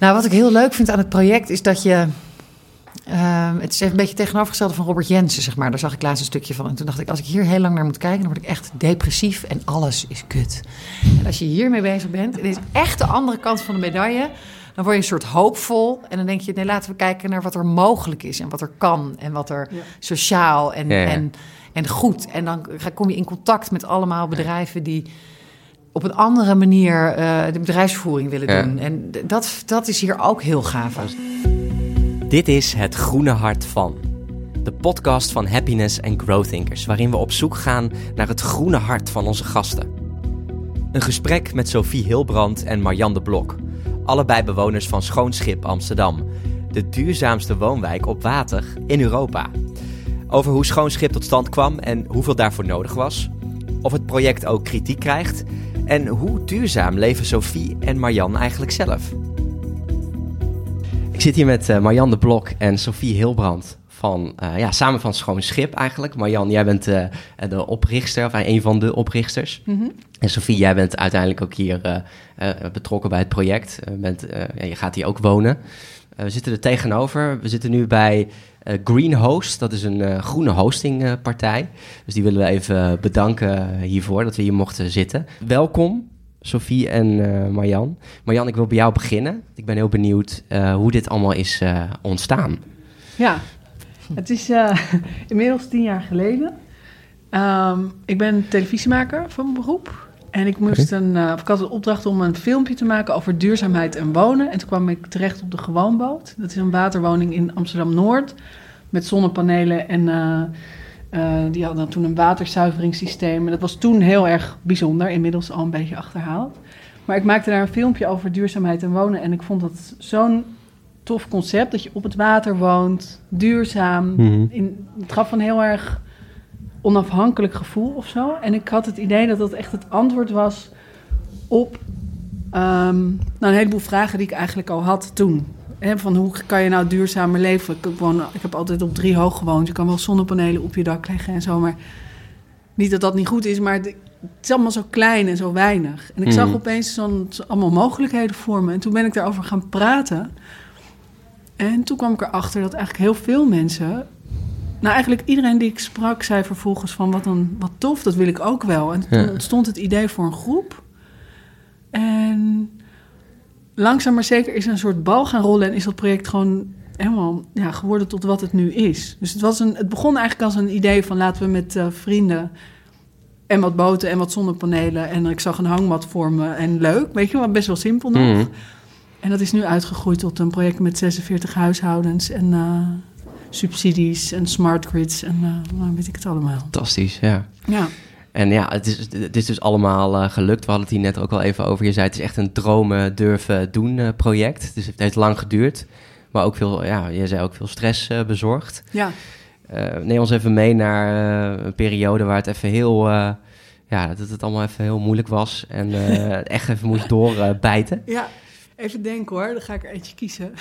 Nou, wat ik heel leuk vind aan het project is dat je. Uh, het is even een beetje tegenovergestelde van Robert Jensen, zeg maar. Daar zag ik laatst een stukje van. En toen dacht ik, als ik hier heel lang naar moet kijken, dan word ik echt depressief en alles is kut. En als je hiermee bezig bent, en dit is echt de andere kant van de medaille, dan word je een soort hoopvol. En dan denk je, nee, laten we kijken naar wat er mogelijk is en wat er kan en wat er Ja. sociaal en, Ja, ja. en, en goed. En dan ga- kom je in contact met allemaal bedrijven die op een andere manier eh, de bedrijfsvoering willen Ja. doen. En dat, dat is hier ook heel gaaf aan. Dit is Het Groene Hart van. De podcast van Happiness and Growth Thinkers, waarin we op zoek gaan naar het groene hart van onze gasten. Een gesprek met Sophie Hilbrand en Marjan de Blok, allebei bewoners van Schoonschip Amsterdam, de duurzaamste woonwijk op water in Europa. Over hoe Schoonschip tot stand kwam en hoeveel daarvoor nodig was, of het project ook kritiek krijgt en hoe duurzaam leven Sophie en Marjan eigenlijk zelf. Ik zit hier met eh, Marjan de Blok en Sophie Hilbrand. Van, eh, ja, samen van Schoon Schip eigenlijk. Marjan, jij bent eh, de oprichter, of een van de oprichters. En Sophie, jij bent uiteindelijk ook hier eh, eh, betrokken bij het project. Bent, ja, je gaat hier ook wonen. We zitten er tegenover. We zitten nu bij eh, Green Host. Dat is een eh, groene hostingpartij. dus die willen we even bedanken hiervoor dat we hier mochten zitten. Welkom, Sophie en eh, Marjan. Marjan, ik wil bij jou beginnen. Ik ben heel benieuwd hoe dit allemaal is ontstaan. Ja, het is inmiddels tien jaar geleden. Ehm, ik ben televisiemaker van beroep. En ik, moest een, of ik had een opdracht om een filmpje te maken over duurzaamheid en wonen. En toen kwam ik terecht op de Gewoonboot. Dat is een waterwoning in Amsterdam-Noord. Met zonnepanelen en eh, eh, die hadden toen een waterzuiveringssysteem. En dat was toen heel erg bijzonder. Inmiddels al een beetje achterhaald. Maar ik maakte daar een filmpje over duurzaamheid en wonen. En ik vond dat zo'n tof concept. Dat je op het water woont, duurzaam. In, het gaf een heel erg onafhankelijk gevoel of zo. En ik had het idee dat dat echt het antwoord was op ehm, nou, een heleboel vragen die ik eigenlijk al had toen. Hè, van hoe kan je nou duurzamer leven? Ik, woon, ik heb altijd op drie hoog gewoond. Je kan wel zonnepanelen op je dak leggen en zo. Maar niet dat dat niet goed is, maar het, is allemaal zo klein en zo weinig. En ik zag Mhm. opeens zo'n zo allemaal mogelijkheden voor me. En toen ben ik daarover gaan praten. En toen kwam ik erachter dat eigenlijk heel veel mensen... Nou, eigenlijk iedereen die ik sprak, zei vervolgens van... wat, een, wat tof, dat wil ik ook wel. En toen Ja. ontstond het idee voor een groep. En langzaam maar zeker is een soort bal gaan rollen... en is dat project gewoon helemaal ja, geworden tot wat het nu is. Dus het, was een, het begon eigenlijk als een idee van... laten we met eh, vrienden en wat boten en wat zonnepanelen... en ik zag een hangmat voor me en leuk, weet je wel, best wel simpel nog. Mhm. En dat is nu uitgegroeid tot een project met 46 huishoudens en eh, subsidies en smart grids en nou weet ik het allemaal. Fantastisch, ja. Ja, En ja, het is, het is dus allemaal eh, gelukt. We hadden het hier net ook al even over. Je zei het is echt een dromen durven doen eh, project. Dus het heeft lang geduurd. Maar ook veel, ja, je zei ook veel stress bezorgd. ja. Neem ons even mee naar een periode waar het even heel... ja, dat het allemaal even heel moeilijk was. En echt even moest doorbijten. Ja, even denken hoor, dan ga ik er eentje kiezen.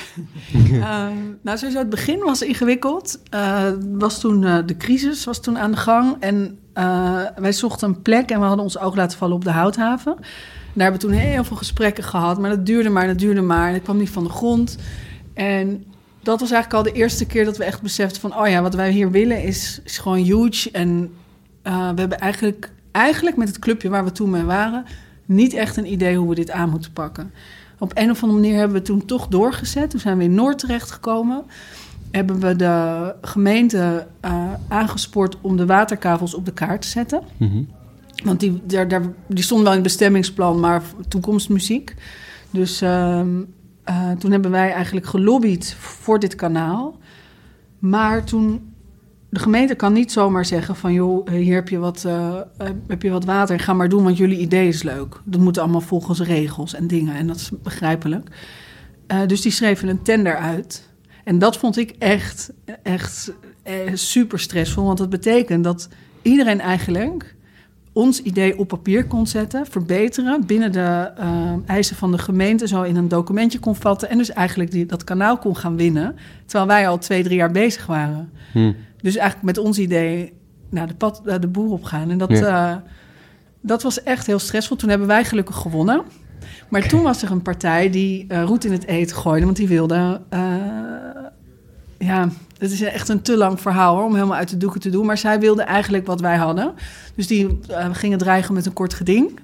Ehm, nou, sowieso het begin was ingewikkeld. Eh, was toen, eh, de crisis was toen aan de gang. En eh, wij zochten een plek en we hadden ons oog laten vallen op de Houthaven. Daar hebben we toen heel veel gesprekken gehad. Maar dat duurde maar, dat duurde maar. En het kwam niet van de grond. En dat was eigenlijk al de eerste keer dat we echt beseften van... oh ja, wat wij hier willen is, is gewoon huge. En we hebben eigenlijk, eigenlijk met het clubje waar we toen mee waren... niet echt een idee hoe we dit aan moeten pakken. Op een of andere manier hebben we toen toch doorgezet. Toen zijn we in Noord terechtgekomen. Hebben we de gemeente eh, aangespoord om de waterkavels op de kaart te zetten. Mhm. Want die, daar, daar, die stond wel in het bestemmingsplan, maar toekomstmuziek. Dus ehm, eh, toen hebben wij eigenlijk gelobbyd voor dit kanaal. Maar toen, de gemeente kan niet zomaar zeggen van... joh, hier heb je wat, eh, eh, heb je wat water, ga maar doen, want jullie idee is leuk. Dat moet allemaal volgens regels en dingen en dat is begrijpelijk. Eh, dus die schreven een tender uit. En dat vond ik echt, echt eh, super stressvol. Want dat betekent dat iedereen eigenlijk ons idee op papier kon zetten, verbeteren, binnen de eh, eisen van de gemeente zo in een documentje kon vatten en dus eigenlijk die, dat kanaal kon gaan winnen, terwijl wij al twee, drie jaar bezig waren. Hm. Dus eigenlijk met ons idee naar de, pad, naar de boer op gaan. En dat, Ja. eh, dat was echt heel stressvol. Toen hebben wij gelukkig gewonnen. Maar toen was er een partij die uh, roet in het eten gooide, want die wilde. Uh, ja, het is echt een te lang verhaal hoor, om helemaal uit de doeken te doen. Maar zij wilde eigenlijk wat wij hadden. Dus die uh, gingen dreigen met een kort geding.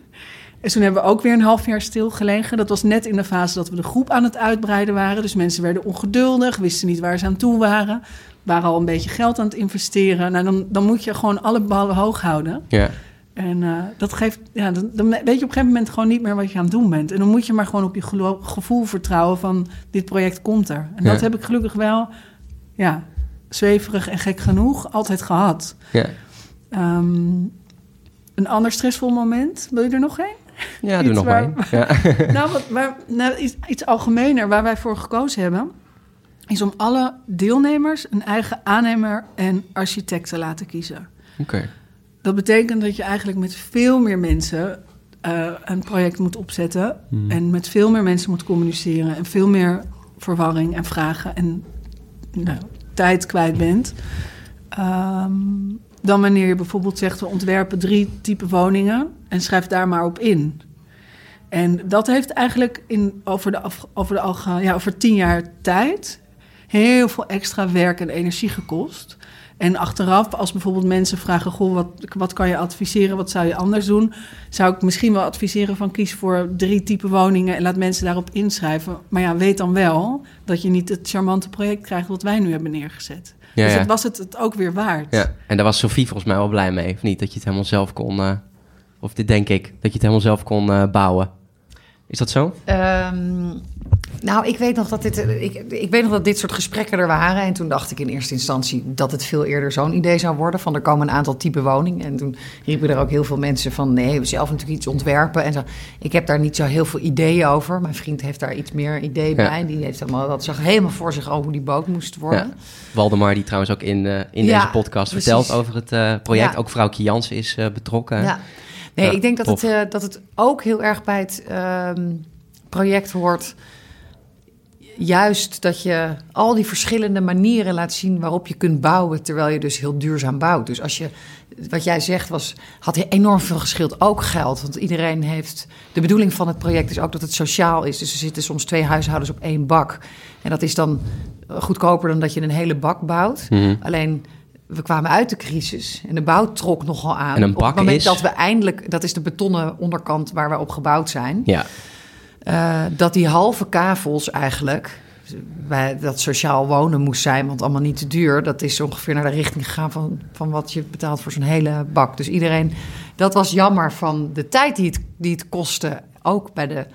En toen hebben we ook weer een half jaar stilgelegen. Dat was net in de fase dat we de groep aan het uitbreiden waren. Dus mensen werden ongeduldig, wisten niet waar ze aan toe waren. Waren al een beetje geld aan het investeren. Nou, dan, dan moet je gewoon alle ballen hoog houden. Ja. En uh, dat geeft, ja, dan, dan, weet je op een gegeven moment gewoon niet meer wat je aan het doen bent. En dan moet je maar gewoon op je gevoel vertrouwen van dit project komt er. En Ja. dat heb ik gelukkig wel, ja, zweverig en gek genoeg, altijd gehad. Ja, Ehm, een ander stressvol moment, wil je er nog een? Ja doe nog waar- maar één. Ja. nou, wat, waar, nou, iets, iets algemener waar wij voor gekozen hebben, is om alle deelnemers een eigen aannemer en architect te laten kiezen. Oké. Dat betekent dat je eigenlijk met veel meer mensen eh, een project moet opzetten. Hmm. En met veel meer mensen moet communiceren. En veel meer verwarring en vragen en nou, tijd kwijt bent. Ehm, dan wanneer je bijvoorbeeld zegt: we ontwerpen drie typen woningen en schrijf daar maar op in. En dat heeft eigenlijk in, over, de over, de ja, over tien jaar tijd heel veel extra werk en energie gekost. En achteraf, als bijvoorbeeld mensen vragen: Goh, wat, wat kan je adviseren? Wat zou je anders doen? Zou ik misschien wel adviseren van kies voor drie typen woningen en laat mensen daarop inschrijven. Maar ja, weet dan wel dat je niet het charmante project krijgt wat wij nu hebben neergezet. Ja, dus het was het, het ook weer waard. ja, en daar was Sophie volgens mij wel blij mee, of niet? Dat je het helemaal zelf kon, eh, of dit denk ik, dat je het helemaal zelf kon eh, bouwen. Is dat zo? Ehm, nou, ik weet, nog dat dit, ik, ik weet nog dat dit soort gesprekken er waren. En toen dacht ik in eerste instantie dat het veel eerder zo'n idee zou worden. Van er komen een aantal type woningen. En toen riepen er ook heel veel mensen van... nee, we zelf natuurlijk iets ontwerpen. En zo. Ik heb daar niet zo heel veel ideeën over. Mijn vriend heeft daar iets meer ideeën Ja. bij. Die heeft allemaal, dat zag helemaal voor zich al hoe die boot moest worden. Ja. Waldemar, die trouwens ook in, eh, in Ja, deze podcast precies. vertelt over het eh, project. Ook vrouwtje Jans is eh, betrokken. Ja. Nee, Ja, ik denk dat het, eh, dat het ook heel erg bij het ehm, project hoort. Juist dat je al die verschillende manieren laat zien waarop je kunt bouwen, terwijl je dus heel duurzaam bouwt. Dus als je, wat jij zegt, was, had enorm veel geschild. Ook geld, want iedereen heeft. De bedoeling van het project is ook dat het sociaal is. Dus er zitten soms twee huishoudens op één bak. En dat is dan goedkoper dan dat je een hele bak bouwt. Mhm. Alleen we kwamen uit de crisis en de bouw trok nogal aan. En een Op bak het moment is? dat we eindelijk, dat is de betonnen onderkant waar we op gebouwd zijn, Ja. eh, dat die halve kavels eigenlijk bij dat sociaal wonen moest zijn, want allemaal niet te duur. Dat is ongeveer naar de richting gegaan van, van wat je betaalt voor zo'n hele bak. Dus iedereen, dat was jammer van de tijd die het, die het kostte, ook bij de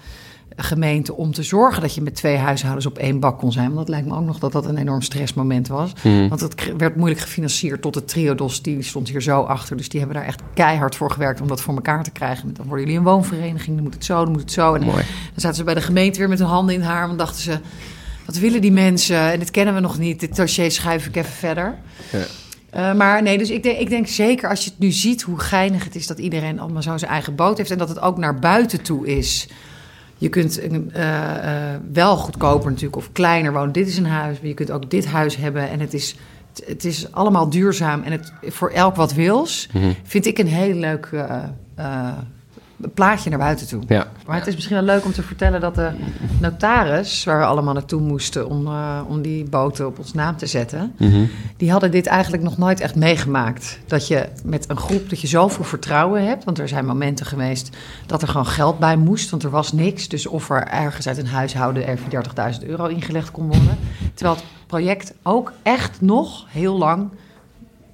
gemeente, om te zorgen dat je met twee huishoudens op één bak kon zijn. Want dat lijkt me ook nog dat dat een enorm stressmoment was. Mhm. Want het werd moeilijk gefinancierd tot de Triodos, die stond hier zo achter. Dus die hebben daar echt keihard voor gewerkt om dat voor elkaar te krijgen. Dan worden jullie een woonvereniging, dan moet het zo, dan moet het zo. En Mooi. dan zaten ze bij de gemeente weer met hun handen in haar. Want dachten ze, wat willen die mensen? En dit kennen we nog niet. Dit dossier schuif ik even verder. Ja. Eh, maar nee, dus ik denk, ik denk zeker als je het nu ziet hoe geinig het is dat iedereen allemaal zo zijn eigen boot heeft. En dat het ook naar buiten toe is. Je kunt eh, eh, wel goedkoper natuurlijk of kleiner wonen. Dit is een huis, maar je kunt ook dit huis hebben. En het is, het, het is allemaal duurzaam. En het, voor elk wat wils Mhm. vind ik een heel leuk eh, plaatje naar buiten toe. Ja. Maar het is misschien wel leuk om te vertellen dat de notaris, waar we allemaal naartoe moesten om, eh, om die boten op ons naam te zetten, Mhm. die hadden dit eigenlijk nog nooit echt meegemaakt. Dat je met een groep, dat je zoveel vertrouwen hebt. Want er zijn momenten geweest dat er gewoon geld bij moest, want er was niks. Dus of er ergens uit een huishouden even 30.000 euro ingelegd kon worden. Terwijl het project ook echt nog heel lang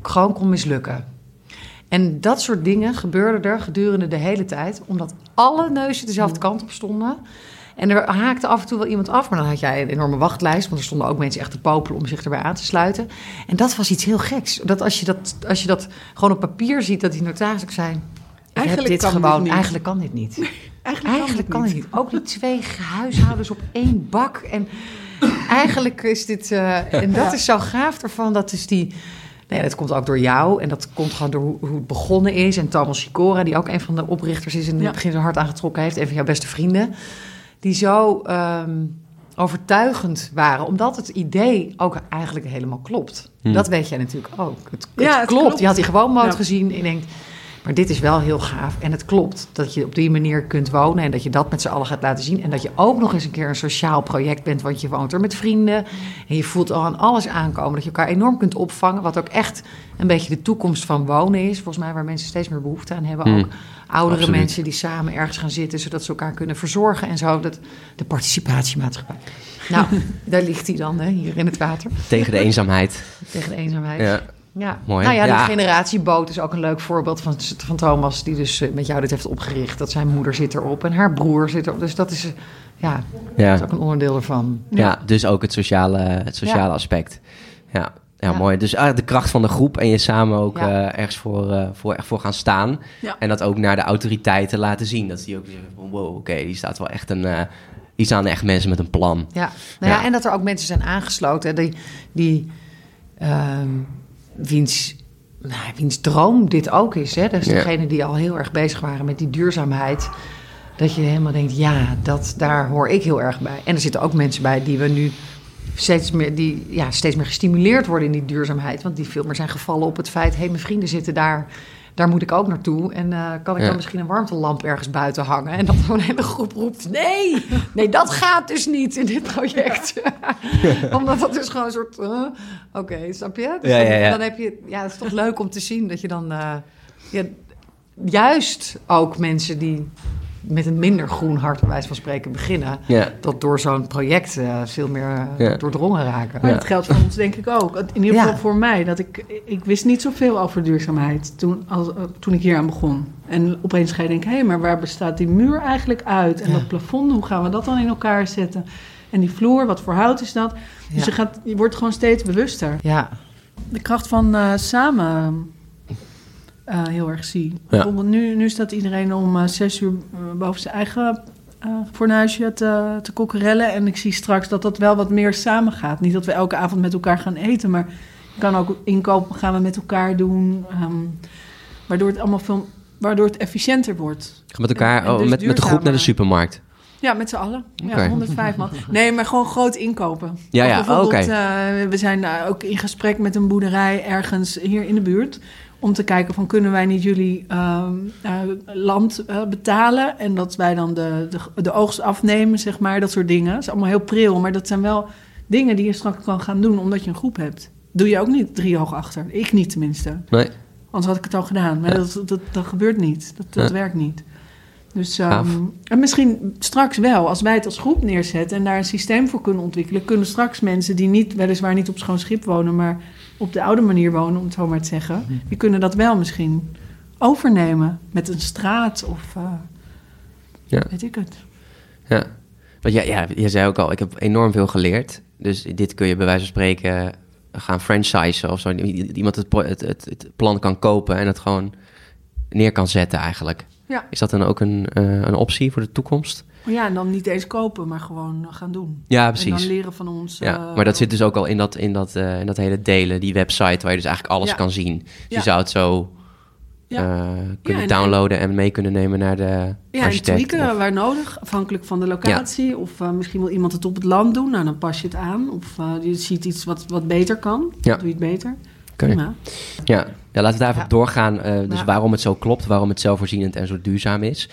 gewoon kon mislukken. En dat soort dingen gebeurden er gedurende de hele tijd, omdat alle neuzen dezelfde kant op stonden. En er haakte af en toe wel iemand af, maar dan had jij een enorme wachtlijst, want er stonden ook mensen echt te popelen om zich erbij aan te sluiten. En dat was iets heel geks. Dat als je dat, als je dat gewoon op papier ziet, dat die notaris ook. Ik Eigenlijk dit kan dit gewoon, niet. eigenlijk kan dit niet. Eigenlijk, Eigenlijk kan het niet. Ook die twee huishoudens op één bak. En eigenlijk is dit... eh, en dat Ja. is zo gaaf ervan. Dat is die... Nee, dat komt ook door jou. En dat komt gewoon door hoe, hoe het begonnen is. En Thomas Sicora, die ook een van de oprichters is... en in Ja. het begin zo hard aangetrokken heeft. Een van jouw beste vrienden. Die zo ehm, overtuigend waren. Omdat het idee ook eigenlijk helemaal klopt. Hmm. Dat weet jij natuurlijk ook. Het, het Ja, het klopt. klopt. Je had die gewoon moot Ja. gezien. En je denkt... Maar dit is wel heel gaaf. En het klopt dat je op die manier kunt wonen en dat je dat met z'n allen gaat laten zien. En dat je ook nog eens een keer een sociaal project bent, want je woont er met vrienden. En je voelt al aan alles aankomen. Dat je elkaar enorm kunt opvangen. Wat ook echt een beetje de toekomst van wonen is. Volgens mij waar mensen steeds meer behoefte aan hebben. Hmm. Ook oudere Absoluut. mensen die samen ergens gaan zitten, zodat ze elkaar kunnen verzorgen en zo. Dat, de participatiemaatschappij. Nou, daar ligt hij dan, hè, hier in het water. Tegen de eenzaamheid. Tegen de eenzaamheid. Ja. Ja. Mooi. Nou ja, de Ja. generatieboot is ook een leuk voorbeeld van, van Thomas, die dus eh, met jou dit heeft opgericht. Dat zijn moeder zit erop en haar broer zit erop. Dus dat is, eh, ja, dat is ook een onderdeel ervan. Ja, dus ook het sociale, het sociale Ja. aspect. Ja, ja, Ja. mooi. Dus ah, de kracht van de groep en je samen ook Ja. eh, ergens voor, eh, voor, echt voor gaan staan. Ja. En dat ook naar de autoriteiten laten zien. Dat die ook zeggen van wow, oké, hier staat wel echt een... hier staan echt mensen met een plan. Ja. Nou ja. Ja. en dat er ook mensen zijn aangesloten die, die ehm, wiens, nou, wiens droom dit ook is. Hè? Dus Ja. degene die al heel erg bezig waren met die duurzaamheid. Dat je helemaal denkt, ja, dat, daar hoor ik heel erg bij. En er zitten ook mensen bij die we nu steeds meer, die, ja, steeds meer gestimuleerd worden in die duurzaamheid. Want die veel meer zijn gevallen op het feit... hé, hey, mijn vrienden zitten daar, daar moet ik ook naartoe. En eh, kan ik Ja. dan misschien een warmtelamp ergens buiten hangen? En dat gewoon een hele groep roept... nee, nee, dat gaat dus niet in dit project. Omdat dat dus gewoon een soort... eh, Oké, snap je? Dus dan, heb je... Ja, het is toch leuk om te zien dat je dan... eh, ja, juist ook mensen die met een minder groen hart, bij wijze van spreken, beginnen... Ja, dat door zo'n project eh, veel meer eh, Ja. doordrongen raken. Maar Ja. dat geldt voor ons denk ik ook. In ieder geval Ja. voor mij. Dat ik, ik wist niet zoveel over duurzaamheid toen, als, eh, toen ik hier aan begon. En opeens ga je denken, hé, maar waar bestaat die muur eigenlijk uit? En Ja. dat plafond, hoe gaan we dat dan in elkaar zetten? En die vloer, wat voor hout is dat? Dus Ja. je, gaat, je wordt gewoon steeds bewuster. Ja, De kracht van eh, samen eh, heel erg zie. Nu, nu staat iedereen om eh, zes uur eh, boven zijn eigen eh fornuisje te, te kokkerellen. En ik zie straks dat dat wel wat meer samen gaat. Niet dat we elke avond met elkaar gaan eten, maar kan ook inkopen gaan we met elkaar doen. ehm, waardoor het allemaal veel, waardoor het efficiënter wordt. Met elkaar, En- en oh, dus met, met de groep naar de supermarkt. Ja, met z'n allen. Ja, 105 man. Nee, maar gewoon groot inkopen. Ja, ja, bijvoorbeeld, oké. we zijn ook in gesprek met een boerderij ergens hier in de buurt. Om te kijken van kunnen wij niet jullie ehm, eh, land eh, betalen. En dat wij dan de, de, de oogst afnemen, zeg maar. Dat soort dingen. Dat is allemaal heel pril. Maar dat zijn wel dingen die je straks kan gaan doen omdat je een groep hebt. Doe je ook niet drie hoog achter. Ik niet tenminste. Nee, Anders had ik het al gedaan. Maar Ja. dat, dat, dat gebeurt niet. Dat, dat Ja. werkt niet. Dus, ehm, en misschien straks wel, als wij het als groep neerzetten en daar een systeem voor kunnen ontwikkelen, kunnen straks mensen die niet, weliswaar niet op schoon schip wonen, maar op de oude manier wonen, om het zo maar te zeggen, Mhm. die kunnen dat wel misschien overnemen met een straat of eh, Ja. weet ik het. ja. Want ja, ja, je zei ook al, ik heb enorm veel geleerd. Dus dit kun je bij wijze van spreken gaan franchisen of zo. Iemand het, het, het, het plan kan kopen en het gewoon neer kan zetten eigenlijk. Ja. Is dat dan ook een, eh, een optie voor de toekomst? Ja, en dan niet eens kopen, maar gewoon gaan doen. Ja, En precies. dan leren van ons. Ja, eh, maar dat zit dus ook al in dat, in, dat, eh, in dat hele delen, die website waar je dus eigenlijk alles Ja. kan zien. Dus Ja. je zou het zo Ja. kunnen en- downloaden en mee kunnen nemen naar de Ja, en architect. tweaken of- waar nodig, afhankelijk van de locatie. Of misschien wil iemand het op het land doen, nou dan pas je het aan. Of je ziet iets wat, wat beter kan, Ja. doe je het beter. Oké. Prima. Ja. Ja, laten we daar even Ja. doorgaan. eh, dus Ja. waarom het zo klopt, waarom het zelfvoorzienend en zo duurzaam is.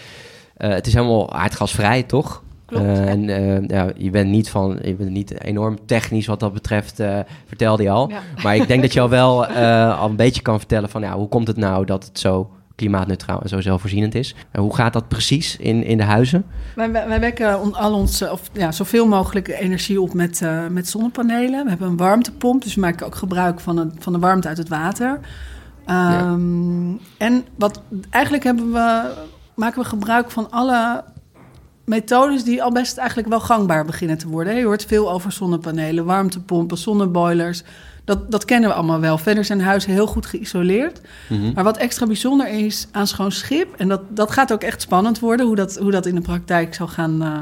Eh, het is helemaal aardgasvrij, toch? Klopt. Eh, en ja, je bent niet van, je bent niet enorm technisch wat dat betreft, vertelde je al. Ja. Maar ik denk dat je al wel al een beetje kan vertellen van, ja, hoe komt het nou dat het zo klimaatneutraal en zo zelfvoorzienend is? En hoe gaat dat precies in, in de huizen? Wij, wij, wekken on- al ons, of, ja, zoveel mogelijk energie op met, met zonnepanelen. We hebben een warmtepomp, dus we maken ook gebruik van, van de warmte uit het water. Ehm, En wat, eigenlijk hebben we, maken we gebruik van alle methodes die al best eigenlijk wel gangbaar beginnen te worden. Je hoort veel over zonnepanelen, warmtepompen, zonneboilers. Dat, dat kennen we allemaal wel. Verder zijn huizen heel goed geïsoleerd. Mhm. Maar wat extra bijzonder is aan schoon schip, en dat, dat gaat ook echt spannend worden, hoe dat, hoe dat in de praktijk zal gaan eh,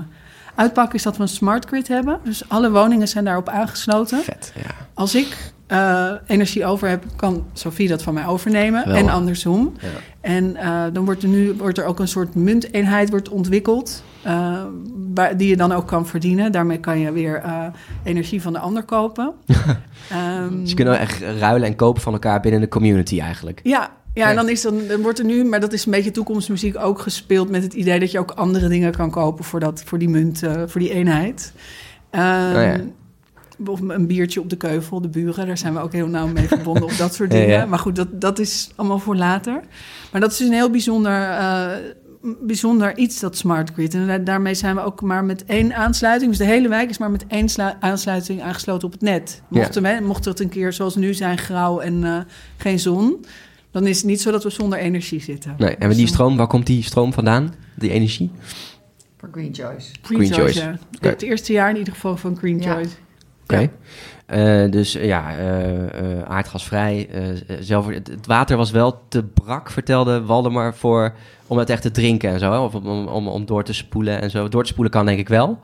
uitpakken, is dat we een smart grid hebben. Dus alle woningen zijn daarop aangesloten. Vet, ja. Als ik eh, energie over heb, kan Sophie dat van mij overnemen. Wel. En andersom. Ja. En eh, dan wordt er nu wordt er ook een soort munteenheid wordt ontwikkeld. eh, waar, die je dan ook kan verdienen. Daarmee kan je weer energie van de ander kopen. Ehm, Dus je kunt nou echt ruilen en kopen van elkaar binnen de community eigenlijk. ja, Ja, en dan, is dan, dan wordt er nu, maar dat is een beetje toekomstmuziek, ook gespeeld met het idee dat je ook andere dingen kan kopen voor, dat, voor die munt, uh, voor die eenheid. Um, oh ja. Of een biertje op de keuvel, de buren, daar zijn we ook heel nauw mee verbonden of dat soort dingen. Ja, ja. Maar goed, dat, dat is allemaal voor later. Maar dat is een heel bijzonder, uh, bijzonder iets, dat smart grid. En daarmee zijn we ook maar met één aansluiting. Dus de hele wijk is maar met één aansluiting aangesloten op het net. Mochten we, mocht het een keer zoals nu zijn, grauw en uh, geen zon dan is het niet zo dat we zonder energie zitten. Nee, en die stroom, waar komt die stroom vandaan, die energie? Van Green Choice. Green, Green Choice, ja. Het eerste jaar in ieder geval van Green ja. Choice. Oké. Okay. Ja. Uh, dus ja, uh, uh, aardgasvrij. zelf, het, water was wel te brak, vertelde Waldemar, voor, om het echt te drinken en zo. Hè? Of om, om, om door te spoelen en zo. Door te spoelen kan denk ik wel.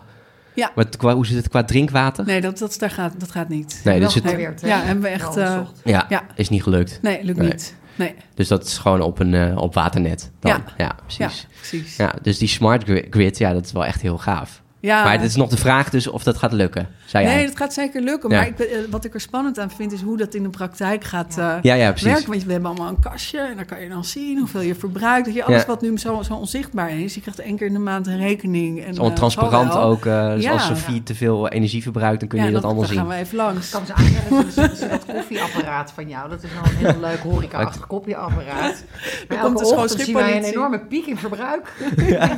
Ja. Maar qua, hoe zit het qua drinkwater? Nee, dat, dat, daar gaat, dat gaat niet. Nee, dus het... Ja, hebben we echt... ja, ja, is niet gelukt. Nee, lukt nee. niet. Nee. Dus dat is gewoon op een uh, op waternet. Dan. Ja. ja, precies. Ja, precies. Ja, dus die smart grid, ja, dat is wel echt heel gaaf. Ja. Maar het is nog de vraag dus of dat gaat lukken, zei Nee, jij. dat gaat zeker lukken. Maar ik, eh, wat ik er spannend aan vind, is hoe dat in de praktijk gaat uh, ja, ja, precies. werken. Want we hebben allemaal een kastje en dan kan je dan zien hoeveel je verbruikt. Dat je alles wat nu zo, zo onzichtbaar is. Je krijgt één keer in de maand een rekening. En, uh, transparant ook. Uh, dus als Sofie te veel energie verbruikt, dan kun je dat, allemaal zien. dan gaan we even langs. Ik kan ze aangeven, dat koffieapparaat van jou. Dat is wel een heel leuk horeca-achtig koffieapparaat. Maar komt dus gewoon zien wij een enorme piek in verbruik.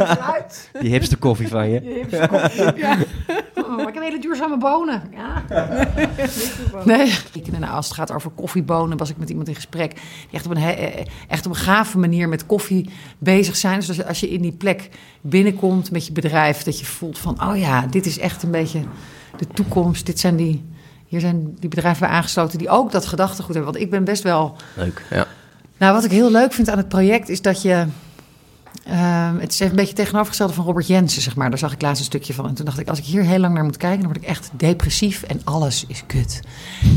Die hipste koffie van je. Ja. Oh, maar ik heb hele duurzame bonen. Ja. nee. En als het gaat over koffiebonen, was ik met iemand in gesprek. Die echt op een, echt op een gave manier met koffie bezig zijn. Dus als je in die plek binnenkomt met je bedrijf, dat je voelt van: oh ja, dit is echt een beetje de toekomst. Dit zijn die, hier zijn die bedrijven bij aangesloten die ook dat gedachtegoed hebben. Want ik ben best wel. Leuk, ja. Nou, wat ik heel leuk vind aan het project is dat je. Uh, het is even een beetje tegenovergestelde van Robert Jensen, zeg maar. Daar zag ik laatst een stukje van. En toen dacht ik, als ik hier heel lang naar moet kijken... dan word ik echt depressief en alles is kut.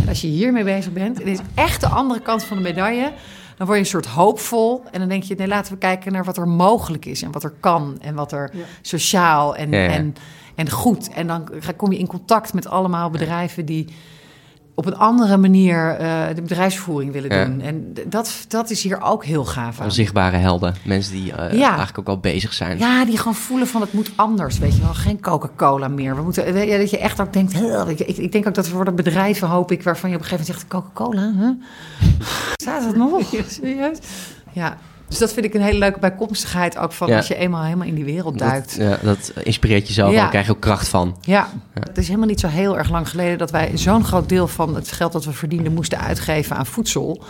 En als je hiermee bezig bent... en dit is echt de andere kant van de medaille... dan word je een soort hoopvol. En dan denk je, nee, laten we kijken naar wat er mogelijk is... en wat er kan en wat er ja. sociaal en, ja, ja. en, en goed. En dan kom je in contact met allemaal bedrijven die op een andere manier uh, de bedrijfsvoering willen ja. doen. En dat, dat is hier ook heel gaaf aan. Zichtbare helden. Mensen die uh, ja. eigenlijk ook al bezig zijn. Ja, die gewoon voelen van het moet anders. Weet je wel, geen Coca-Cola meer. We moeten, ja, dat je echt ook denkt... Ik, ik, denk ook dat er worden bedrijven, hoop ik... waarvan je op een gegeven moment zegt... Coca-Cola, huh? Staat het nog? Serieus? Ja, dus dat vind ik een hele leuke bijkomstigheid ook van ja. als je eenmaal helemaal in die wereld duikt. Dat, ja, dat inspireert jezelf ja. en daar krijg je ook kracht van. Ja. ja. het is helemaal niet zo heel erg lang geleden dat wij zo'n groot deel van het geld dat we verdienden moesten uitgeven aan voedsel.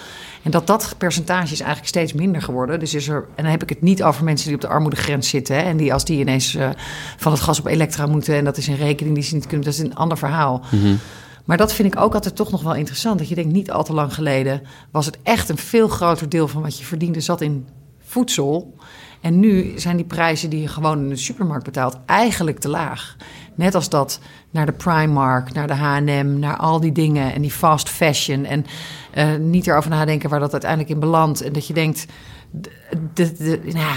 En dat dat percentage is eigenlijk steeds minder geworden. Dus is er, en dan heb ik het niet over mensen die op de armoedegrens zitten. Hè, en die als die ineens uh, van het gas op elektra moeten en dat is een rekening die ze niet kunnen, dat is een ander verhaal. Mm -hmm. Maar dat vind ik ook altijd toch nog wel interessant. Dat je denkt, niet al te lang geleden was het echt een veel groter deel van wat je verdiende zat in voedsel. En nu zijn die prijzen die je gewoon in de supermarkt betaalt eigenlijk te laag. Net als dat naar de Primark, naar de H&M, naar al die dingen en die fast fashion. En uh, niet erover nadenken waar dat uiteindelijk in belandt. En dat je denkt, de, de, de, nou,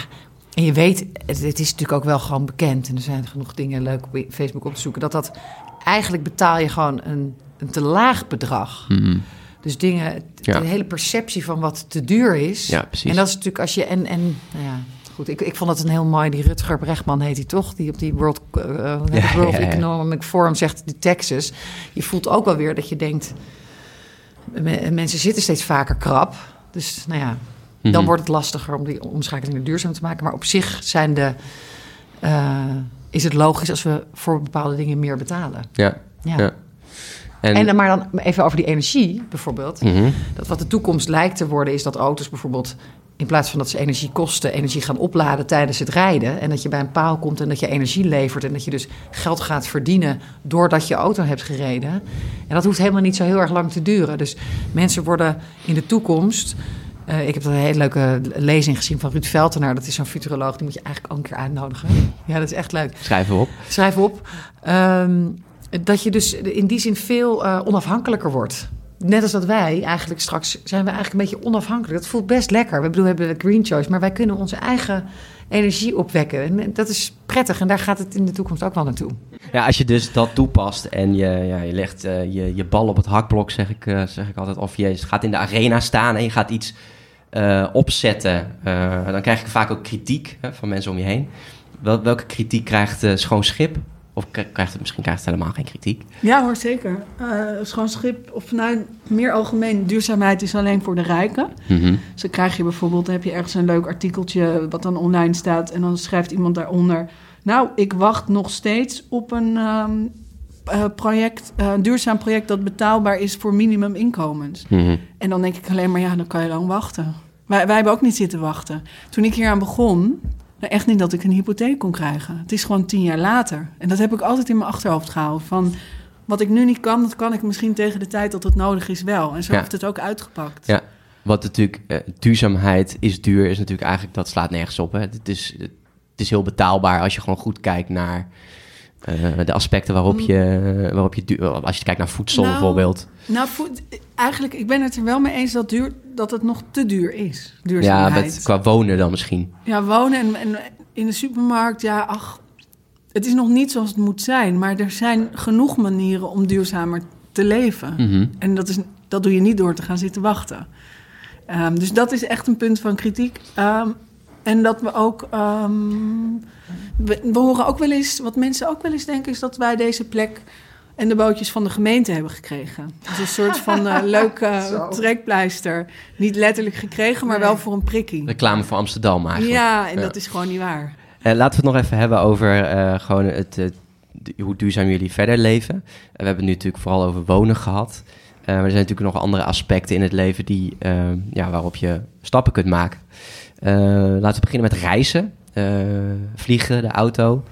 en je weet, het, het, is natuurlijk ook wel gewoon bekend. En er zijn genoeg dingen leuk op Facebook op te zoeken. Dat dat eigenlijk betaal je gewoon een, een te laag bedrag. Mm -hmm. Dus dingen, ja. de hele perceptie van wat te duur is. Ja, precies. En dat is natuurlijk als je. En, en nou ja, goed, ik, ik vond het een heel mooi. Die Rutger Brechtman heet hij toch? Die op die World, uh, ja, World Economic Forum zegt, de Texas. Je voelt ook wel weer dat je denkt. Mensen zitten steeds vaker krap. Dus nou ja, mm -hmm. dan wordt het lastiger om die omschakeling duurzaam te maken. Maar op zich zijn de. Uh, is het logisch als we voor bepaalde dingen meer betalen? Ja. ja. ja. En, en, maar dan even over die energie bijvoorbeeld. Mm -hmm. Dat wat de toekomst lijkt te worden, is dat auto's bijvoorbeeld. In plaats van dat ze energie kosten, energie gaan opladen tijdens het rijden. En dat je bij een paal komt en dat je energie levert. En dat je dus geld gaat verdienen doordat je auto hebt gereden. En dat hoeft helemaal niet zo heel erg lang te duren. Dus mensen worden in de toekomst. Uh, ik heb een hele leuke lezing gezien van Ruud Veltenaar. Dat is zo'n futuroloog, die moet je eigenlijk ook een keer uitnodigen. Ja, dat is echt leuk. Schrijf op. Schrijf op. Um, dat je dus in die zin veel uh, onafhankelijker wordt. Net als dat wij eigenlijk straks zijn we eigenlijk een beetje onafhankelijk. Dat voelt best lekker. We, bedoel, we hebben de Green Choice, maar wij kunnen onze eigen energie opwekken. En dat is prettig en daar gaat het in de toekomst ook wel naartoe. Ja, als je dus dat toepast en je, ja, je legt uh, je, je bal op het hakblok, zeg ik, zeg ik altijd. Of je gaat in de arena staan en je gaat iets eh, opzetten, eh, dan krijg ik vaak ook kritiek hè, van mensen om je heen. Wel, welke kritiek krijgt uh, Schoon Schip? Of krijgt het, misschien krijgt het helemaal geen kritiek? Ja hoor, zeker. schoon Schip, of nou, meer algemeen, duurzaamheid is alleen voor de rijken. Mm -hmm. Dus dan krijg je bijvoorbeeld, heb je ergens een leuk artikeltje wat dan online staat... en dan schrijft iemand daaronder... nou, ik wacht nog steeds op een... Um, uh, project, een duurzaam project dat betaalbaar is voor minimuminkomens. Mm -hmm. En dan denk ik alleen maar, ja, dan kan je lang wachten. Wij, wij hebben ook niet zitten wachten. Toen ik hier aan begon, nou echt niet dat ik een hypotheek kon krijgen. Het is gewoon tien jaar later. En dat heb ik altijd in mijn achterhoofd gehouden. Van wat ik nu niet kan, dat kan ik misschien tegen de tijd dat het nodig is wel. En zo ja. heeft het ook uitgepakt. Ja, wat natuurlijk, uh, duurzaamheid is duur, is natuurlijk eigenlijk, dat slaat nergens op. Hè. Het, is, het is heel betaalbaar als je gewoon goed kijkt naar uh, de aspecten waarop je, waarop je, als je kijkt naar voedsel nou, bijvoorbeeld. Nou, voed, eigenlijk, ik ben het er wel mee eens dat, duur, dat het nog te duur is, duurzaamheid. Ja, met, qua wonen dan misschien. Ja, wonen en, en in de supermarkt, ja, ach, het is nog niet zoals het moet zijn. Maar er zijn genoeg manieren om duurzamer te leven. Mm -hmm. En dat, is, dat doe je niet door te gaan zitten wachten. Um, dus dat is echt een punt van kritiek. Um, en dat we ook. Um, we, we, horen ook wel eens, wat mensen ook wel eens denken, is dat wij deze plek en de bootjes van de gemeente hebben gekregen. Dus een soort van uh, leuke trekpleister. Niet letterlijk gekregen, maar nee. wel voor een prikkie. Reclame voor Amsterdam eigenlijk. Ja, en ja. dat is gewoon niet waar. Uh, laten we het nog even hebben over uh, gewoon het, hoe duurzaam jullie verder leven. we hebben het nu natuurlijk vooral over wonen gehad. maar er zijn natuurlijk nog andere aspecten in het leven die, ja, waarop je stappen kunt maken. Uh, laten we beginnen met reizen. Uh, vliegen, de auto.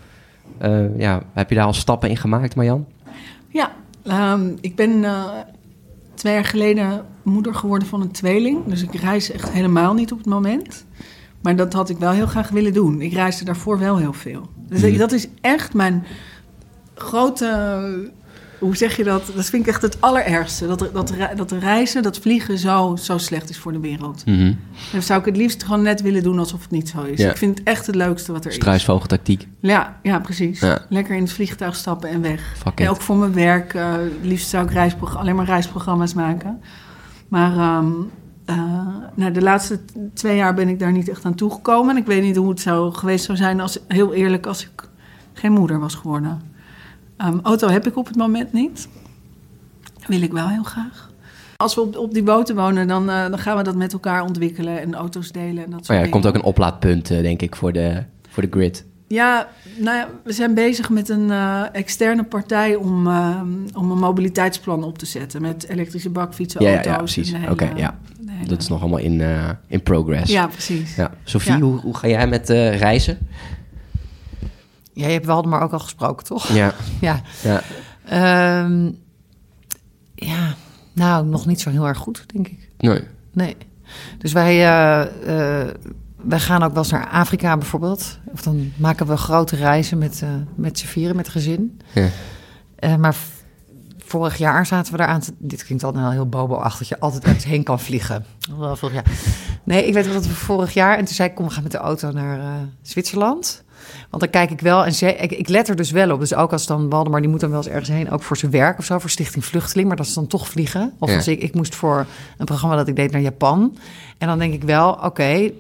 Uh, ja, heb je daar al stappen in gemaakt, Marjan? Ja, um, ik ben twee jaar geleden moeder geworden van een tweeling. Dus ik reis echt helemaal niet op het moment. Maar dat had ik wel heel graag willen doen. Ik reisde daarvoor wel heel veel. Dus mm. dat is echt mijn grote hoe zeg je dat? Dat vind ik echt het allerergste. Dat, dat, dat reizen, dat vliegen zo, zo slecht is voor de wereld. Mm -hmm. Dan zou ik het liefst gewoon net willen doen alsof het niet zo is. Ja. Ik vind het echt het leukste wat er is. Struisvogeltactiek. Ja, ja precies. Ja. Lekker in het vliegtuig stappen en weg. En ook voor mijn werk. Uh, liefst zou ik alleen maar reisprogramma's maken. Maar um, uh, nou, de laatste twee jaar ben ik daar niet echt aan toegekomen. En ik weet niet hoe het zou geweest zou zijn, als, heel eerlijk, als ik geen moeder was geworden. Um, auto heb ik op het moment niet. Wil ik wel heel graag. Als we op, op die boten wonen, dan, uh, dan gaan we dat met elkaar ontwikkelen en auto's delen en dat soort oh ja, er komt ook een oplaadpunt, uh, denk ik, voor de, voor de grid. Ja, nou ja, we zijn bezig met een uh, externe partij om, om een mobiliteitsplan op te zetten. Met elektrische bakfietsen, ja, auto's. Ja, ja precies. Oké, okay, ja. Hele... Dat is nog allemaal in, in progress. Ja, precies. Ja. Sophie, hoe, hoe ga jij met reizen? Ja, je hebt Waldemar ook al gesproken, toch? Ja. ja. Ja. Um, ja, nou, nog niet zo heel erg goed, denk ik. Nee. Nee. Dus wij, uh, uh, wij gaan ook wel eens naar Afrika bijvoorbeeld. Of dan maken we grote reizen met, uh, met z'n vieren, met gezin. Ja. maar vorig jaar zaten we daar aan. Te, dit klinkt al heel bobo-achtig, dat je altijd ergens heen kan vliegen. Wel vorig jaar. Nee, ik weet wel dat we vorig jaar... En toen zei ik, kom, we gaan met de auto naar Zwitserland... Want dan kijk ik wel en ze, ik, ik, let er dus wel op. Dus ook als dan Waldemar, die moet dan wel eens ergens heen, ook voor zijn werk of zo, voor Stichting Vluchteling. Maar dat is dan toch vliegen. Of ja. als ik, ik moest voor een programma dat ik deed naar Japan. En dan denk ik wel, oké, okay,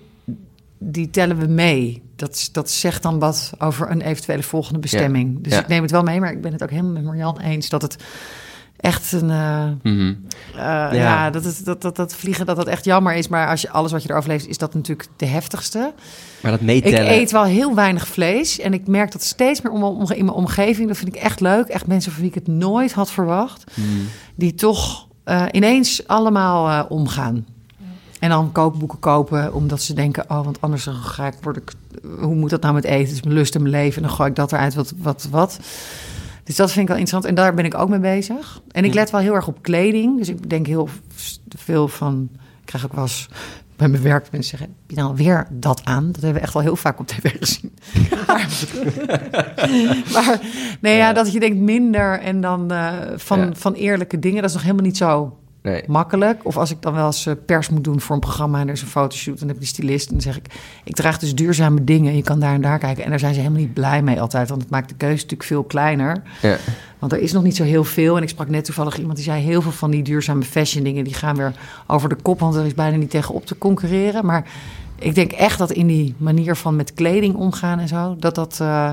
die tellen we mee. Dat, dat zegt dan wat over een eventuele volgende bestemming. Ja. Dus ja. ik neem het wel mee, maar ik ben het ook helemaal met Marjan eens dat het echt een. Uh, mm -hmm. uh, ja. ja, dat, het, dat, dat, dat vliegen dat dat echt jammer is. Maar als je alles wat je erover leest, is dat natuurlijk de heftigste. Maar dat meetellen. Ik eet wel heel weinig vlees. En ik merk dat steeds meer om, om, in mijn omgeving. Dat vind ik echt leuk. Echt mensen van wie ik het nooit had verwacht. Mm. Die toch uh, ineens allemaal omgaan. En dan kookboeken kopen, omdat ze denken: oh, want anders ga ik, word ik. Hoe moet dat nou met eten? Het is mijn lust in mijn leven. En dan gooi ik dat eruit, wat, wat, wat. Dus dat vind ik wel interessant. En daar ben ik ook mee bezig. En ik let wel heel erg op kleding. Dus ik denk heel veel van. Ik krijg ook wel eens bij mijn werk mensen zeggen: Heb je nou weer dat aan? Dat hebben we echt wel heel vaak op tv gezien. maar, maar nee, ja, dat je denkt minder en dan uh, van, Ja. van eerlijke dingen. Dat is nog helemaal niet zo Nee. makkelijk. Of als ik dan wel eens eh, pers moet doen voor een programma en er is een fotoshoot, dan heb ik die stylist en dan zeg ik, ik draag dus duurzame dingen. Je kan daar en daar kijken. En daar zijn ze helemaal niet blij mee altijd, want het maakt de keuze natuurlijk veel kleiner. Ja. Want er is nog niet zo heel veel. En ik sprak net toevallig iemand die zei... heel veel van die duurzame fashion dingen... die gaan weer over de kop, want er is bijna niet tegen op te concurreren. Maar ik denk echt dat in die manier van met kleding omgaan en zo... dat dat, eh,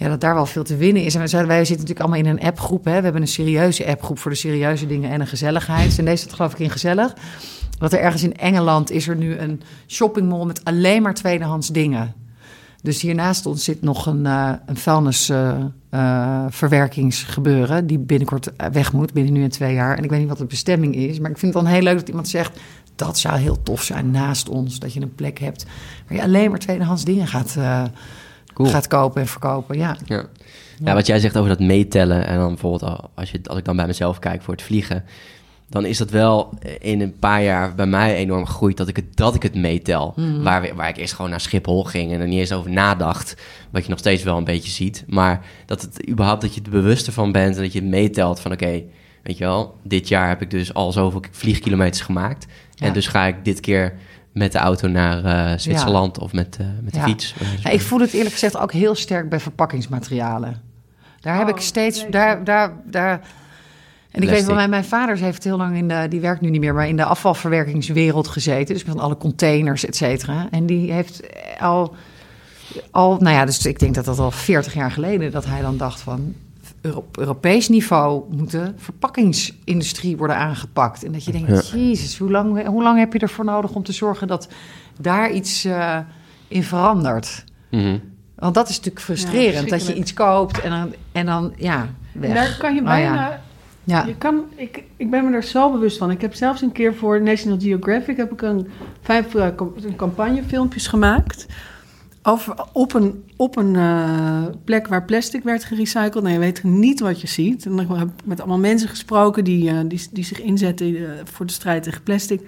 ja, dat daar wel veel te winnen is. En wij, zitten natuurlijk allemaal in een appgroep. Hè? We hebben een serieuze appgroep voor de serieuze dingen en een gezelligheid. En deze zit geloof ik in gezellig. Dat er ergens in Engeland is er nu een shoppingmall... met alleen maar tweedehands dingen... Dus hiernaast ons zit nog een, eh een vuilnisverwerkingsgebeuren... die binnenkort eh, weg moet, binnen nu en twee jaar. En ik weet niet wat de bestemming is. Maar ik vind het dan heel leuk dat iemand zegt... dat zou heel tof zijn naast ons. Dat je een plek hebt waar je alleen maar tweedehands dingen gaat, eh, Cool. gaat kopen en verkopen. Ja, Ja. ja, wat jij zegt over dat meetellen. En dan bijvoorbeeld al- als, je, als ik dan bij mezelf kijk voor het vliegen. Dan is dat wel in een paar jaar bij mij enorm gegroeid dat ik het, dat ik het meetel. Waar, we- waar ik eerst gewoon naar Schiphol ging en er niet eens over nadacht. Wat je nog steeds wel een beetje ziet. Maar dat het überhaupt dat je er bewust ervan bent en dat je het meetelt van oké, weet je wel, dit jaar heb ik dus al zoveel vliegkilometers gemaakt. En dus ga ik dit keer met de auto naar eh, Zwitserland of met, eh, met de Ja. fiets. Ja, ik voel het eerlijk gezegd ook heel sterk bij verpakkingsmaterialen. Daar heb Oh, ik steeds. zeker. Daar, daar, daar. En ik weet wel, mijn, mijn vader heeft heel lang in de. Die werkt nu niet meer, maar in de afvalverwerkingswereld gezeten. Dus met alle containers, et cetera. En die heeft al. al nou ja, dus ik denk dat dat al 40 jaar geleden. dat hij dan dacht van. Euro- Op Europees niveau moet de verpakkingsindustrie worden aangepakt. En dat je denkt, jezus, hoe lang, hoe lang heb je ervoor nodig om te zorgen dat daar iets eh, in verandert? Mhm. Want dat is natuurlijk frustrerend, dat je iets koopt en dan, en dan ja, weg. Daar kan je Oh, bijna... ja. Ja. Je kan, ik, ik ben me er zo bewust van. Ik heb zelfs een keer voor National Geographic heb ik een vijf een campagnefilmpjes gemaakt. Op een, op een eh, plek waar plastic werd gerecycled. En je weet niet wat je ziet. En dan heb ik met allemaal mensen gesproken die, eh, die, die zich inzetten eh, voor de strijd tegen plastic.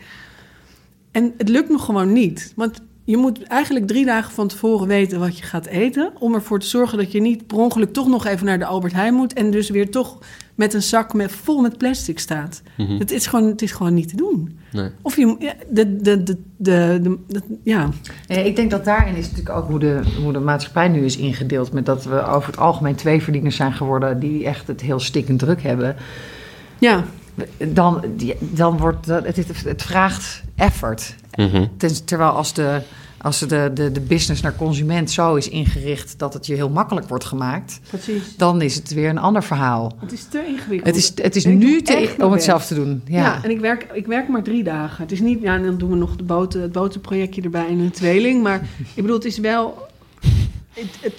En het lukt me gewoon niet. Want je moet eigenlijk drie dagen van tevoren weten wat je gaat eten. Om ervoor te zorgen dat je niet per ongeluk toch nog even naar de Albert Heijn moet. En dus weer toch met een zak met, vol met plastic staat. Mhm. het, is gewoon, het is gewoon niet te doen. Nee. Of je ja, de, de, de, de, de, de- ja. Nee, ik denk dat daarin is natuurlijk ook hoe de, hoe de maatschappij nu is ingedeeld. Met dat we over het algemeen twee verdieners zijn geworden die echt het heel stikkend druk hebben. ja. Dan, die- dan wordt dat, het, het, het vraagt effort. Mhm. Ten- terwijl als de, als de, de, de business naar consument zo is ingericht dat het je heel makkelijk wordt gemaakt, Precies. dan is het weer een ander verhaal. Het is te ingewikkeld. Het is, het is En nu te, om het best. zelf te doen. Ja, Ja. en ik werk, ik werk maar drie dagen. Het is niet, ja, dan doen we nog de boten, het botenprojectje erbij en een tweeling. Maar ik bedoel, het is wel. Het, het,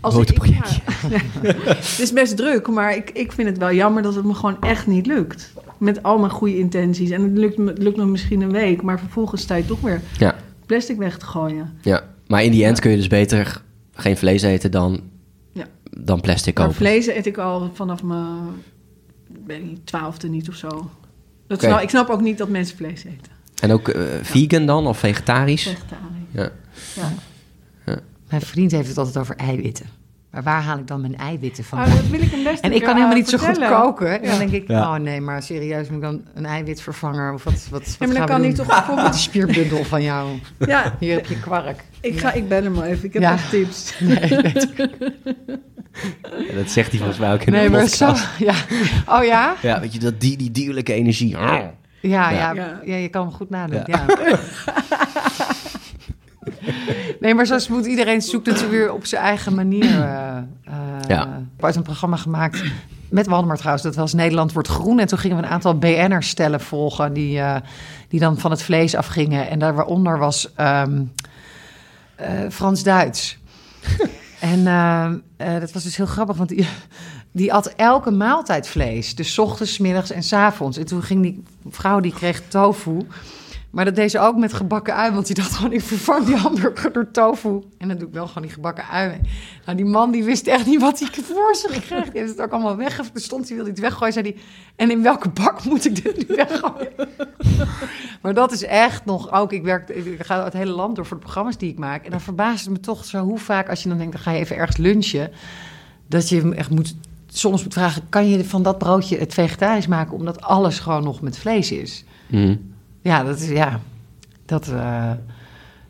als ik- Botenprojectje. ja, het is best druk, maar ik, ik vind het wel jammer dat het me gewoon echt niet lukt. Met al mijn goede intenties. En het lukt me, het lukt me misschien een week, maar vervolgens sta je toch weer Ja. Plastic weg te gooien. Ja, maar in die end kun je dus beter geen vlees eten dan, Ja. dan plastic Maar kopen. vlees eet ik al vanaf mijn twaalfde niet of zo. Dat snap, ik snap ook niet dat mensen vlees eten. En ook eh, vegan dan of vegetarisch? Vegetarisch. Ja. Ja. Mijn vriend heeft het altijd over eiwitten. Maar waar haal ik dan mijn eiwitten van? Oh, dat wil ik hem best en een ik kan helemaal niet zo goed koken. En Ja. dan denk ik, Ja. oh nee, maar serieus, moet ik dan een eiwitvervanger? Of wat, wat, wat Ja, maar dan kan doen? toch bijvoorbeeld... Met die spierbundel van jou. Ja, Hier heb je kwark. ik, ga, ik bel hem wel even. Ik heb Ja. echt tips. Nee, dat zegt hij volgens mij ook in nee de maar podcast. zo... Ja. Oh ja? Ja, weet je, dat die, die dierlijke energie. Ja, ja, Ja. ja. je kan hem goed nadenken. Ja. nee, maar zoals moet iedereen zoekt het weer op zijn eigen manier. eh, Ja. Ik een programma gemaakt met Waldemar trouwens. Dat was Nederland wordt groen. En toen gingen we een aantal BN'ers stellen volgen... Die, eh, die dan van het vlees afgingen. En daar waaronder was ehm, eh, Frans-Duits. en dat was dus heel grappig, want die, die at elke maaltijd vlees. Dus ochtends, middags en 's avonds. En toen ging die vrouw, die kreeg tofu. Maar dat deed ze ook met gebakken ui, want die dacht gewoon, ik vervang die hamburger door tofu. En dan doe ik wel gewoon die gebakken ui. Nou, die man die wist echt niet wat hij voor zich kreeg. Die heeft het ook allemaal weggegeven. Toen stond hij, wilde het weggooien, zei hij... En in welke bak moet ik dit nu weggooien? maar dat is echt nog ook... Ik, werk, ik ga het hele land door voor de programma's die ik maak. En dan verbaast het me toch zo hoe vaak, als je dan denkt... dan ga je even ergens lunchen... dat je echt moet soms moet vragen: kan je van dat broodje het vegetarisch maken omdat alles gewoon nog met vlees is? Mhm. Ja, dat is ja, dat, eh,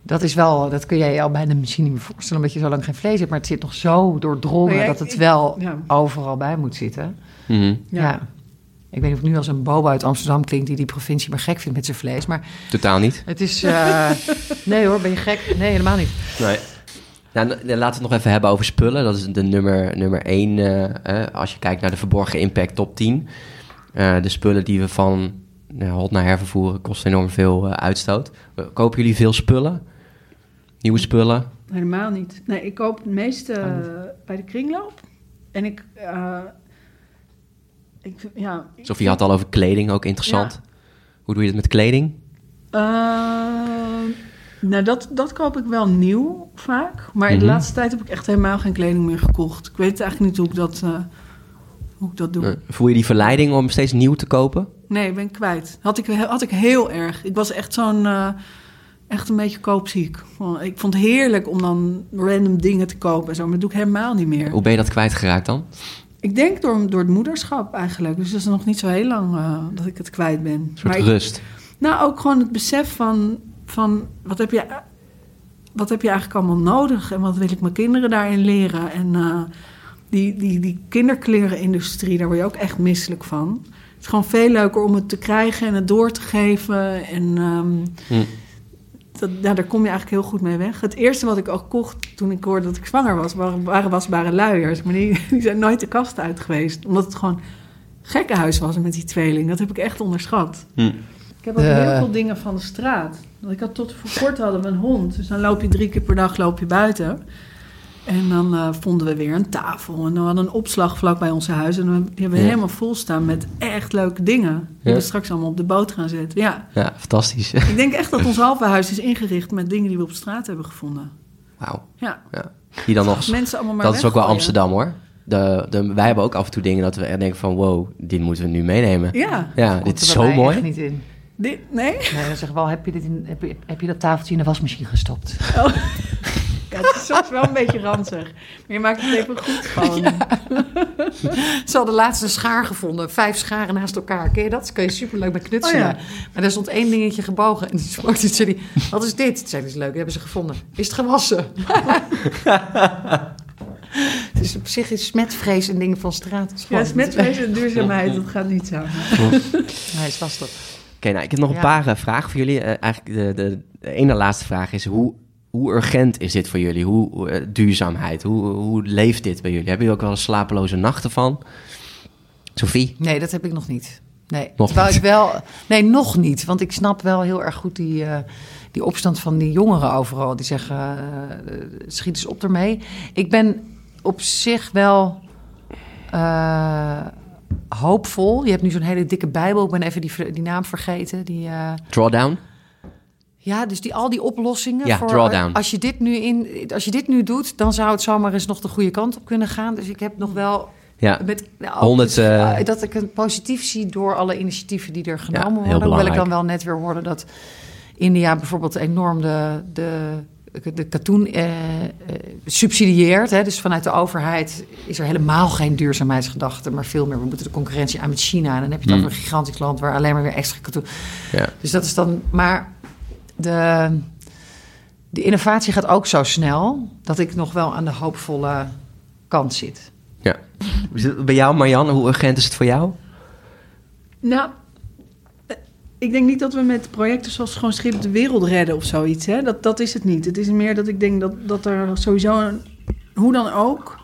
dat is wel, dat kun jij je al bijna misschien niet meer voorstellen, omdat je zo lang geen vlees hebt, maar het zit nog zo doordrongen Nou dat het ik- wel ja. overal bij moet zitten. Mhm. Ja. Ja. Ik weet niet of nu als een boba uit Amsterdam klinkt die die provincie maar gek vindt met zijn vlees, maar Totaal niet. het is. eh, nee hoor, ben je gek? Nee, helemaal niet. Nee. Nou, laten we het nog even hebben over spullen. Dat is de nummer, nummer één. eh, als je kijkt naar de verborgen impact top 10. Eh, de spullen die we van hot naar hervervoeren kosten enorm veel eh, uitstoot. Eh, Kopen jullie veel spullen? Nieuwe spullen? Helemaal niet. Nee, ik koop het meeste Oh. eh, bij de kringloop. En ik... eh, ik ja, ik Sofie had al over kleding, ook interessant. Hoe doe je het met kleding? Eh, nou, dat, dat koop ik wel nieuw vaak. Maar in de Mhm. laatste tijd heb ik echt helemaal geen kleding meer gekocht. Ik weet eigenlijk niet hoe ik dat, eh, hoe ik dat doe. Voel je die verleiding om steeds nieuw te kopen? Nee, ik ben kwijt. Had ik, had ik heel erg. Ik was echt zo'n... eh, echt een beetje koopziek. Ik vond het heerlijk om dan random dingen te kopen en zo. Maar dat doe ik helemaal niet meer. Hoe ben je dat kwijtgeraakt dan? Ik denk door, door het moederschap eigenlijk. Dus dat is nog niet zo heel lang eh, dat ik het kwijt ben. Een soort Maar ik- rust. Nou, ook gewoon het besef van, van wat, heb je, wat heb je eigenlijk allemaal nodig en wat wil ik mijn kinderen daarin leren. En eh, die, die, die kinderklerenindustrie, daar word je ook echt misselijk van. Het is gewoon veel leuker om het te krijgen en het door te geven. En ehm, Hm. dat, daar kom je eigenlijk heel goed mee weg. Het eerste wat ik ook kocht toen ik hoorde dat ik zwanger was, waren, waren wasbare luiers. Maar die, die zijn nooit de kast uit geweest. Omdat het gewoon gekkenhuis was met die tweeling. Dat heb ik echt onderschat. Hm. Ik heb ook heel veel dingen van de straat. Want ik had tot voor kort hadden we een hond. Dus dan loop je drie keer per dag loop je buiten. En dan eh, vonden we weer een tafel. En dan hadden we een opslag vlak bij onze huis. En dan- die hebben we Ja. helemaal vol staan met echt leuke dingen. Die we straks allemaal op de boot gaan zetten. Ja, Ja, fantastisch. ik denk echt dat ons halve huis is ingericht met dingen die we op straat hebben gevonden. Wauw. Ja, Ja. Die dan nog mensen allemaal maar dat is ook wel. Amsterdam hoor. De, de, wij hebben ook af en toe dingen dat we echt denken van wow, dit moeten we nu meenemen. Ja, Ja, Komt dit is zo mij mooi. echt niet in. dit, nee? Nee, dan zeggen we wel, heb je, dit in, heb, je, heb je dat tafeltje in de wasmachine gestopt? Oh. Het soms wel een beetje ranzig. Maar je maakt het even goed gewoon. Ze hadden laatst een schaar gevonden. Vijf scharen naast elkaar. Ken je dat? Dat kun je superleuk met knutselen. Oh ja. Maar daar stond één dingetje gebogen. En toen zei die, wat is dit? Toen zei is leuk, dat hebben ze gevonden. Is het gewassen? het is op zich is smetvrees en dingen van straat. Het Ja, smetvrees en duurzaamheid, dat gaat niet samen. Nee, is lastig. Oké, nou ik heb nog een paar eh, vragen voor jullie. Eh, eigenlijk de, de, de ene laatste vraag is hoe, hoe urgent is dit voor jullie? Hoe eh, duurzaamheid? Hoe, hoe leeft dit bij jullie? Hebben jullie ook wel eens slapeloze nachten van? Sophie? Nee, dat heb ik nog niet. Nee, Nog terwijl niet? ik wel. Nee, nog niet. Want ik snap wel heel erg goed die, eh, die opstand van die jongeren overal. Die zeggen: eh, schiet eens op ermee. Ik ben op zich wel hoopvol. Je hebt nu zo'n hele dikke Bijbel. Ik ben even die, die naam vergeten. Die, Drawdown? Ja, dus die, al die oplossingen. Ja, voor, drawdown. Als je, dit nu in, als je dit nu doet, dan zou het zomaar eens nog de goede kant op kunnen gaan. Dus ik heb nog wel Ja, met, nou, 100, dus, eh, eh, dat ik het positief zie door alle initiatieven die er genomen worden. Hoewel ik dan wel net weer hoorde dat India bijvoorbeeld enorm de, de, de katoen eh, eh, subsidieert. Hè. Dus vanuit de overheid is er helemaal geen duurzaamheidsgedachte, maar veel meer. We moeten de concurrentie aan met China. En dan heb je het Hmm. een gigantisch land waar alleen maar weer extra katoen. ja. Dus dat is dan. Maar de, de innovatie gaat ook zo snel dat ik nog wel aan de hoopvolle kant zit. ja. Bij jou, Marianne, hoe urgent is het voor jou? Nou, ik denk niet dat we met projecten zoals gewoon Schip de Wereld redden of zoiets. Hè? Dat, dat is het niet. Het is meer dat ik denk dat, dat er sowieso, een, hoe dan ook,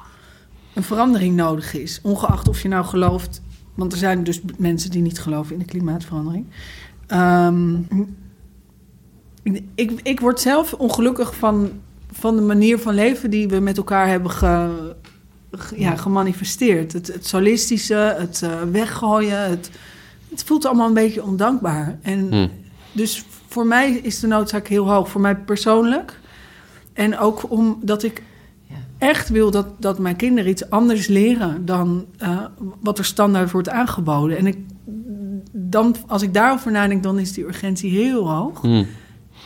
een verandering nodig is. Ongeacht of je nou gelooft, want er zijn dus mensen die niet geloven in de klimaatverandering. Ehm, ik, ik word zelf ongelukkig van, van de manier van leven die we met elkaar hebben ge, ge- ja, gemanifesteerd. Het, het solistische, het eh, weggooien, het, het voelt allemaal een beetje ondankbaar. En Hm. dus voor mij is de noodzaak heel hoog. Voor mij persoonlijk. En ook omdat ik echt wil dat, dat mijn kinderen iets anders leren dan eh, wat er standaard wordt aangeboden. En ik, dan, als ik daarover nadenk, dan is die urgentie heel hoog Hm.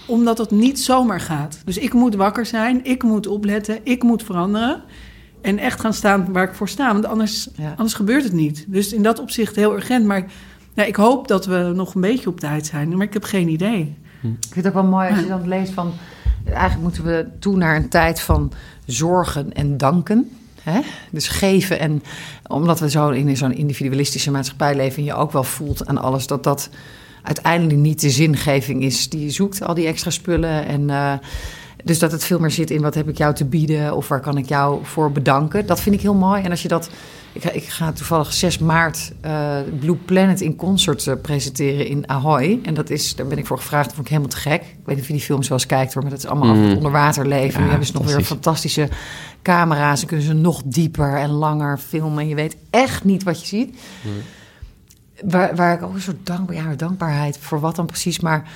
Omdat het niet zomaar gaat. Dus ik moet wakker zijn, ik moet opletten, ik moet veranderen. En echt gaan staan waar ik voor sta. Want anders, Ja. anders gebeurt het niet. Dus in dat opzicht heel urgent. Maar ja, ik hoop dat we nog een beetje op tijd zijn. Maar ik heb geen idee. Ik vind het ook wel mooi als je dan leest van... Eigenlijk moeten we toe naar een tijd van zorgen en danken. Hè? Dus geven en... Omdat we zo in zo'n individualistische maatschappij leven... en je ook wel voelt aan alles dat dat uiteindelijk niet de zingeving is die je zoekt. Al die extra spullen en... eh, dus dat het veel meer zit in wat heb ik jou te bieden of waar kan ik jou voor bedanken. Dat vind ik heel mooi. En als je dat. Ik ga, ik ga toevallig 6 maart eh, Blue Planet in concert eh, presenteren in Ahoy. En dat is, daar ben ik voor gevraagd. Dat vond ik helemaal te gek. Ik weet niet of je die films wel eens kijkt hoor. Maar dat is allemaal Mm. het onder water leven. Ja, nu hebben ze nog weer fantastisch. fantastische camera's. Dan kunnen ze nog dieper en langer filmen. En je weet echt niet wat je ziet. Waar, waar ik ook een soort dankbaar, ja, dankbaarheid voor wat dan precies. Maar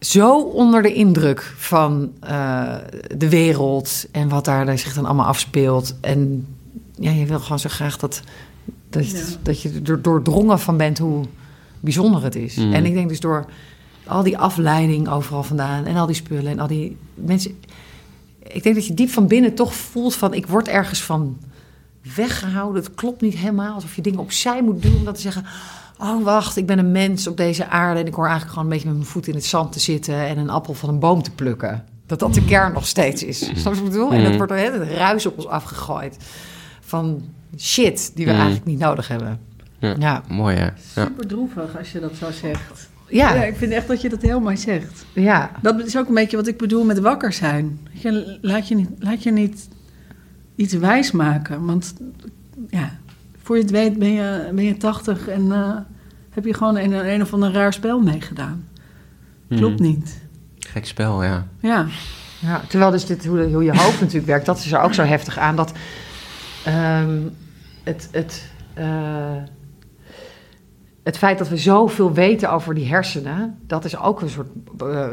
zo onder de indruk van eh, de wereld en wat daar zich dan allemaal afspeelt. En ja, je wil gewoon zo graag dat, dat, Ja. dat je er doordrongen van bent hoe bijzonder het is. Mm. En ik denk dus door al die afleiding overal vandaan en al die spullen en al die mensen. Ik denk dat je diep van binnen toch voelt van ik word ergens van weggehouden. Het klopt niet helemaal. Alsof je dingen opzij moet doen om dat te zeggen. Oh, wacht, ik ben een mens op deze aarde en ik hoor eigenlijk gewoon een beetje met mijn voet in het zand te zitten en een appel van een boom te plukken. Dat dat de kern nog steeds is. Snap je wat ik bedoel? En dat Mhm. wordt er het ruis op ons afgegooid. Van shit die we Mhm. eigenlijk niet nodig hebben. Ja. Ja. Mooi, hè? Ja. Super droevig als je dat zo zegt. Ja, Ja, ja. ik vind echt dat je dat heel mooi zegt. Dat is ook een beetje wat ik bedoel met wakker zijn. Je, laat, je niet, laat je niet iets wijs maken. Want ja, voor je het weet ben je, ben je 80 en eh, heb je gewoon een, een of ander raar spel meegedaan. Klopt Mhm. niet. Gek spel, ja. Ja, Ja, terwijl dus dit, hoe, hoe je hoofd natuurlijk werkt, dat is er ook zo heftig aan. Dat ehm, het, het, eh, het feit dat we zoveel weten over die hersenen, dat is ook een soort eh,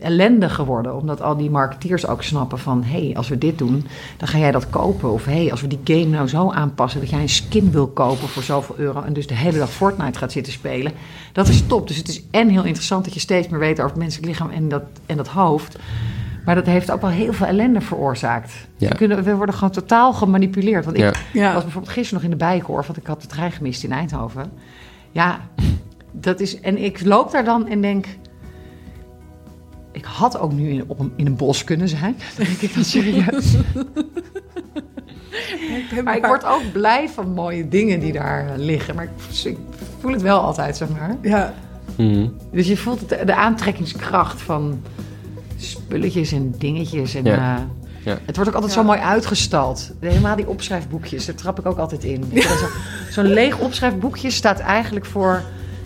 ellende geworden. Omdat al die marketeers ook snappen van, hé, hey, als we dit doen, dan ga jij dat kopen. Of hé, hey, als we die game nou zo aanpassen dat jij een skin wil kopen voor zoveel euro en dus de hele dag Fortnite gaat zitten spelen. Dat is top. Dus het is en heel interessant dat je steeds meer weet over het menselijk lichaam en dat, en dat hoofd. Maar dat heeft ook wel heel veel ellende veroorzaakt. Ja. We, kunnen, we worden gewoon totaal gemanipuleerd. Want ik ja. was bijvoorbeeld gisteren nog in de Bijenkorf, want ik had de trein gemist in Eindhoven. Ja, dat is... En ik loop daar dan en denk... Ik had ook nu in, op een, in een bos kunnen zijn. Dan denk ik dat serieus. Maar ik word ook blij van mooie dingen die daar liggen. Maar ik, ik voel het wel altijd, zeg maar. Ja, Mhm. Dus je voelt het, de aantrekkingskracht van spulletjes en dingetjes. En, Ja. eh, Ja. Het wordt ook altijd Ja. zo mooi uitgestald. Helemaal die opschrijfboekjes, daar trap ik ook altijd in. Zo- Zo'n leeg opschrijfboekje staat eigenlijk voor...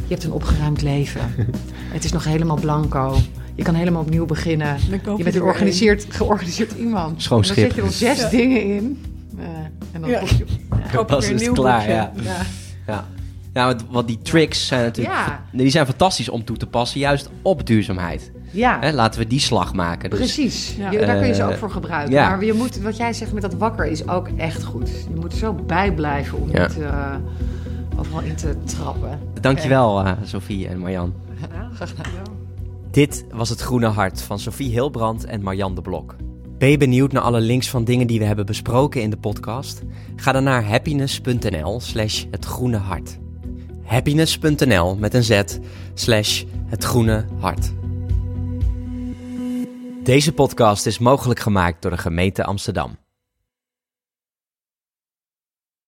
je hebt een opgeruimd leven. Het is nog helemaal blanco. Je kan helemaal opnieuw beginnen. Je bent er georganiseerd, georganiseerd iemand. Schoon En Dan schip. zet je er zes Ja. dingen in. eh, en dan Ja. koop je... Koop Pas weer een is het nieuw klaar, boekje. ja. Ja. Ja. Ja, want, die tricks zijn natuurlijk... Ja. Die zijn fantastisch om toe te passen, juist op duurzaamheid. Ja. Hè, laten we die slag maken. Dus, Precies, Ja. Daar kun je ze Eh, ook voor gebruiken. ja. Maar je moet, wat jij zegt met dat wakker is ook echt goed. Je moet er zo bij blijven om Ja. niet eh, overal in te trappen. Dankjewel, eh Sophie en Marjan. Ja, ja. Dit was het Groene Hart van Sophie Hilbrand en Marjan de Blok. Ben je benieuwd naar alle links van dingen die we hebben besproken in de podcast? Ga dan naar happiness.nl slash het groene hart. Happiness.nl met een z slash het groene hart. Deze podcast is mogelijk gemaakt door de gemeente Amsterdam.